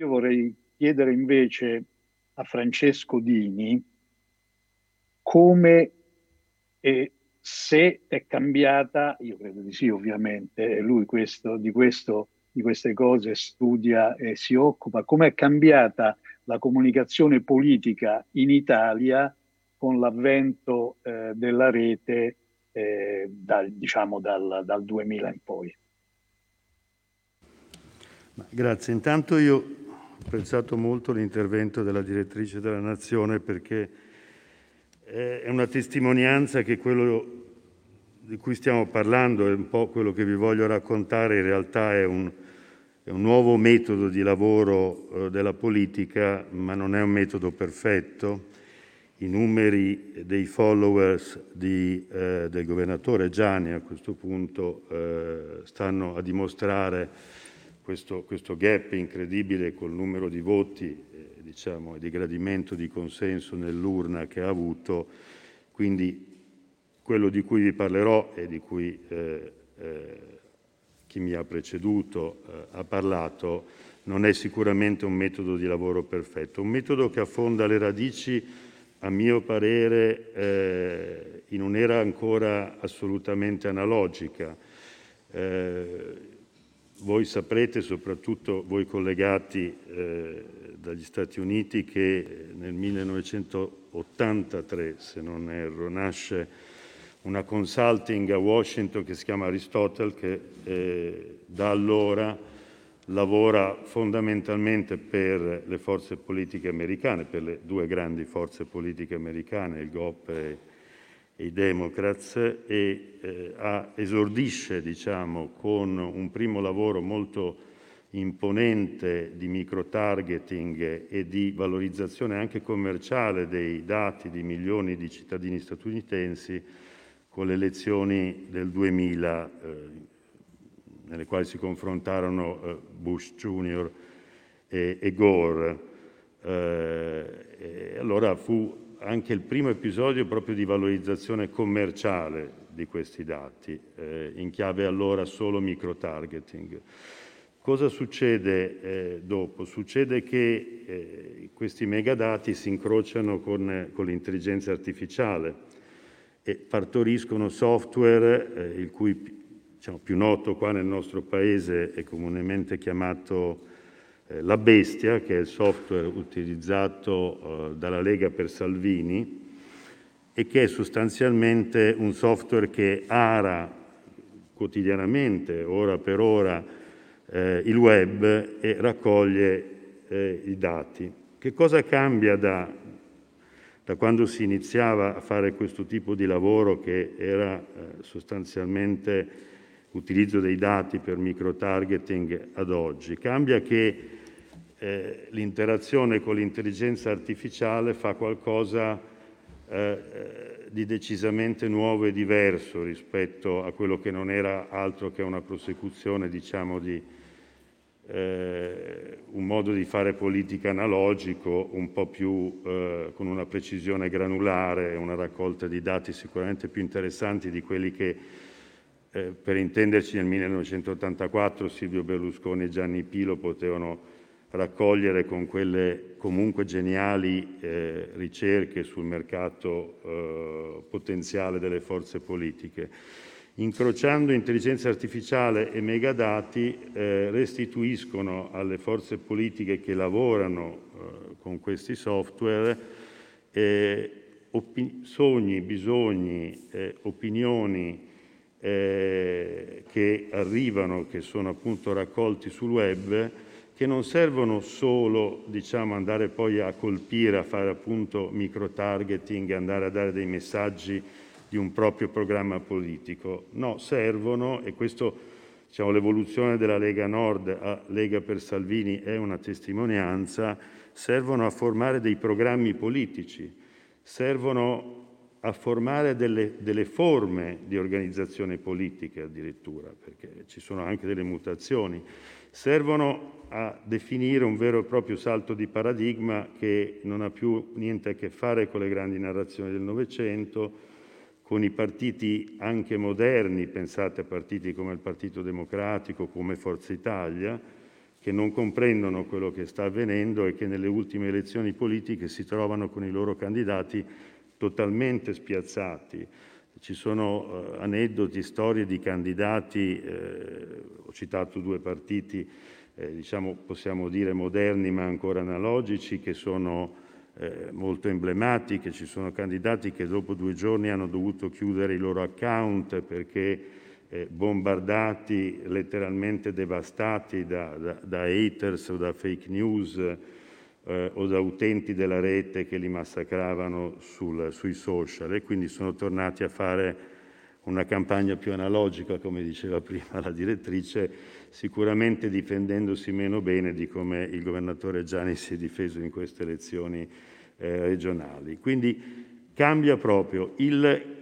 Io vorrei chiedere invece a Francesco Dini come e se è cambiata, io credo di sì ovviamente, lui questo, di, questo, di queste cose studia e si occupa, come è cambiata la comunicazione politica in Italia con l'avvento eh, della rete eh, dal, diciamo dal, dal 2000 in poi. Grazie, intanto io apprezzato molto l'intervento della direttrice della Nazione perché è una testimonianza che quello di cui stiamo parlando è un po' quello che vi voglio raccontare, in realtà è un, è un nuovo metodo di lavoro eh, della politica, ma non è un metodo perfetto. I numeri dei followers di, eh, del governatore Gianni a questo punto eh, stanno a dimostrare questo, questo, gap incredibile col numero di voti eh, diciamo, e di gradimento di consenso nell'urna che ha avuto. Quindi quello di cui vi parlerò e di cui eh, eh, chi mi ha preceduto eh, ha parlato non è sicuramente un metodo di lavoro perfetto, un metodo che affonda le radici, a mio parere, eh, in un'era ancora assolutamente analogica. Eh, voi saprete, soprattutto voi collegati eh, dagli Stati Uniti, che nel 1983, se non erro, nasce una consulting a Washington che si chiama Aristotle, che eh, da allora lavora fondamentalmente per le forze politiche americane, per le due grandi forze politiche americane, il GOP e, e i Democrats, e eh, ha, esordisce diciamo, con un primo lavoro molto imponente di micro-targeting e di valorizzazione anche commerciale dei dati di milioni di cittadini statunitensi con le elezioni del 2000, eh, nelle quali si confrontarono eh, Bush Jr. e, e Gore. Eh, allora fu anche il primo episodio proprio di valorizzazione commerciale di questi dati, eh, in chiave allora solo micro-targeting. Cosa succede eh, dopo? Succede che eh, questi megadati si incrociano con, con l'intelligenza artificiale e partoriscono software eh, il cui diciamo, più noto qua nel nostro paese è comunemente chiamato La Bestia, che è il software utilizzato eh, dalla Lega per Salvini e che è sostanzialmente un software che ara quotidianamente, ora per ora, eh, il web e raccoglie eh, i dati. Che cosa cambia da, da quando si iniziava a fare questo tipo di lavoro che era eh, sostanzialmente utilizzo dei dati per micro-targeting ad oggi. Cambia che eh, l'interazione con l'intelligenza artificiale fa qualcosa eh, eh di decisamente nuovo e diverso rispetto a quello che non era altro che una prosecuzione, diciamo, di eh, un modo di fare politica analogico, un po' più eh, con una precisione granulare, una raccolta di dati sicuramente più interessanti di quelli che, eh, per intenderci, nel 1984 Silvio Berlusconi e Gianni Pilo potevano raccogliere con quelle comunque geniali eh, ricerche sul mercato eh, potenziale delle forze politiche. Incrociando intelligenza artificiale e megadati, eh, restituiscono alle forze politiche che lavorano eh, con questi software eh, opi- sogni, bisogni, eh, opinioni che arrivano, che sono appunto raccolti sul web, che non servono solo diciamo, andare poi a colpire, a fare appunto micro targeting, andare a dare dei messaggi di un proprio programma politico. No, servono, e questo diciamo, l'evoluzione della Lega Nord a Lega per Salvini è una testimonianza, servono a formare dei programmi politici, servono a formare delle, delle forme di organizzazione politica addirittura, perché ci sono anche delle mutazioni, servono a definire un vero e proprio salto di paradigma che non ha più niente a che fare con le grandi narrazioni del Novecento, con i partiti anche moderni, pensate a partiti come il Partito Democratico, come Forza Italia, che non comprendono quello che sta avvenendo e che nelle ultime elezioni politiche si trovano con i loro candidati totalmente spiazzati. Ci sono eh, aneddoti, storie di candidati, eh, ho citato due partiti, eh, diciamo, possiamo dire moderni ma ancora analogici, che sono eh, molto emblematiche. Ci sono candidati che dopo due giorni hanno dovuto chiudere i loro account perché eh, bombardati, letteralmente devastati da, da, da, haters o da fake news eh, o da utenti della rete che li massacravano sul, sui social e quindi sono tornati a fare una campagna più analogica, come diceva prima la direttrice, sicuramente difendendosi meno bene di come il governatore Gianni si è difeso in queste elezioni eh, regionali. Quindi cambia proprio il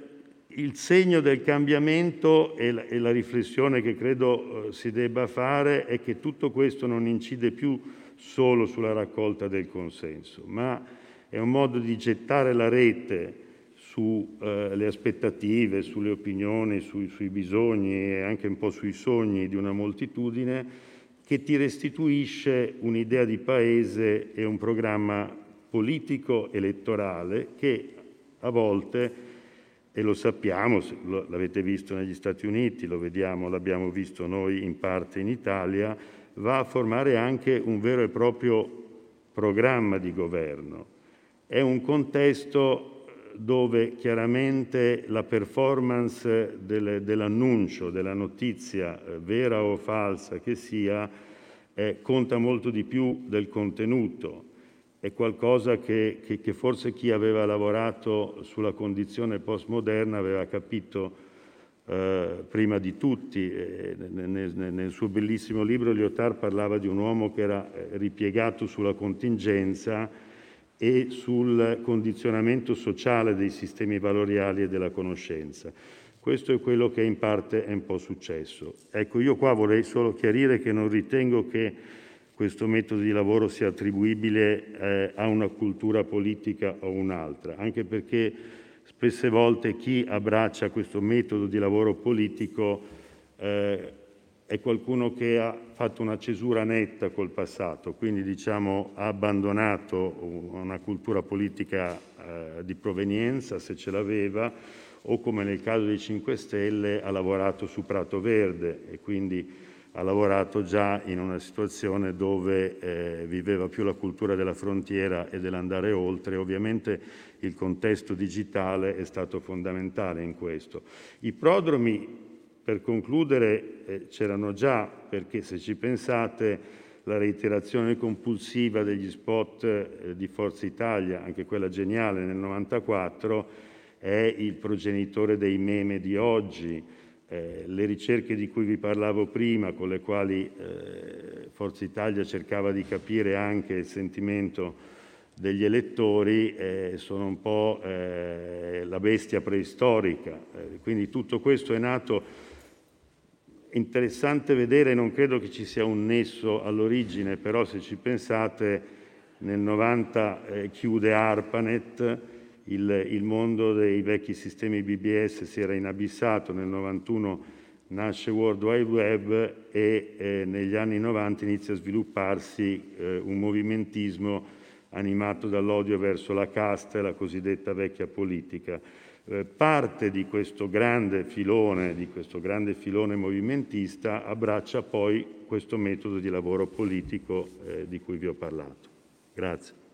il segno del cambiamento e la, e la riflessione che credo eh, si debba fare è che tutto questo non incide più solo sulla raccolta del consenso, ma è un modo di gettare la rete sulle eh, aspettative, sulle opinioni, sui, sui bisogni e anche un po' sui sogni di una moltitudine che ti restituisce un'idea di paese e un programma politico elettorale che a volte e lo sappiamo, l'avete visto negli Stati Uniti, lo vediamo, l'abbiamo visto noi in parte in Italia, va a formare anche un vero e proprio programma di governo. È un contesto dove chiaramente la performance del, dell'annuncio, della notizia, eh, vera o falsa che sia, eh, conta molto di più del contenuto è qualcosa che, che, che, forse chi aveva lavorato sulla condizione postmoderna aveva capito eh, prima di tutti. Nel, nel, suo bellissimo libro Lyotard parlava di un uomo che era eh, ripiegato sulla contingenza e sul condizionamento sociale dei sistemi valoriali e della conoscenza. Questo è quello che in parte è un po' successo. Ecco, io qua vorrei solo chiarire che non ritengo che questo metodo di lavoro sia attribuibile eh, a una cultura politica o un'altra, anche perché spesse volte chi abbraccia questo metodo di lavoro politico eh, è qualcuno che ha fatto una cesura netta col passato, quindi diciamo ha abbandonato una cultura politica eh, di provenienza, se ce l'aveva, o come nel caso dei 5 Stelle ha lavorato su Prato Verde e quindi ha lavorato già in una situazione dove eh, viveva più la cultura della frontiera e dell'andare oltre. Ovviamente il contesto digitale è stato fondamentale in questo. I prodromi, per concludere, eh, c'erano già, perché se ci pensate la reiterazione compulsiva degli spot eh, di Forza Italia, anche quella geniale nel 94, è il progenitore dei meme di oggi, eh, le ricerche di cui vi parlavo prima, con le quali eh, Forza Italia cercava di capire anche il sentimento degli elettori, eh, sono un po' eh, la bestia preistorica. Eh, quindi tutto questo è nato interessante vedere, non credo che ci sia un nesso all'origine, però se ci pensate nel 90 eh, chiude ARPANET, il, il mondo dei vecchi sistemi BBS si era inabissato, nel 91 nasce World Wide Web e eh, negli anni 90 inizia a svilupparsi eh, un movimentismo animato dall'odio verso la casta e la cosiddetta vecchia politica. Eh, parte di questo grande filone, di questo grande filone movimentista abbraccia poi questo metodo di lavoro politico eh, di cui vi ho parlato. Grazie.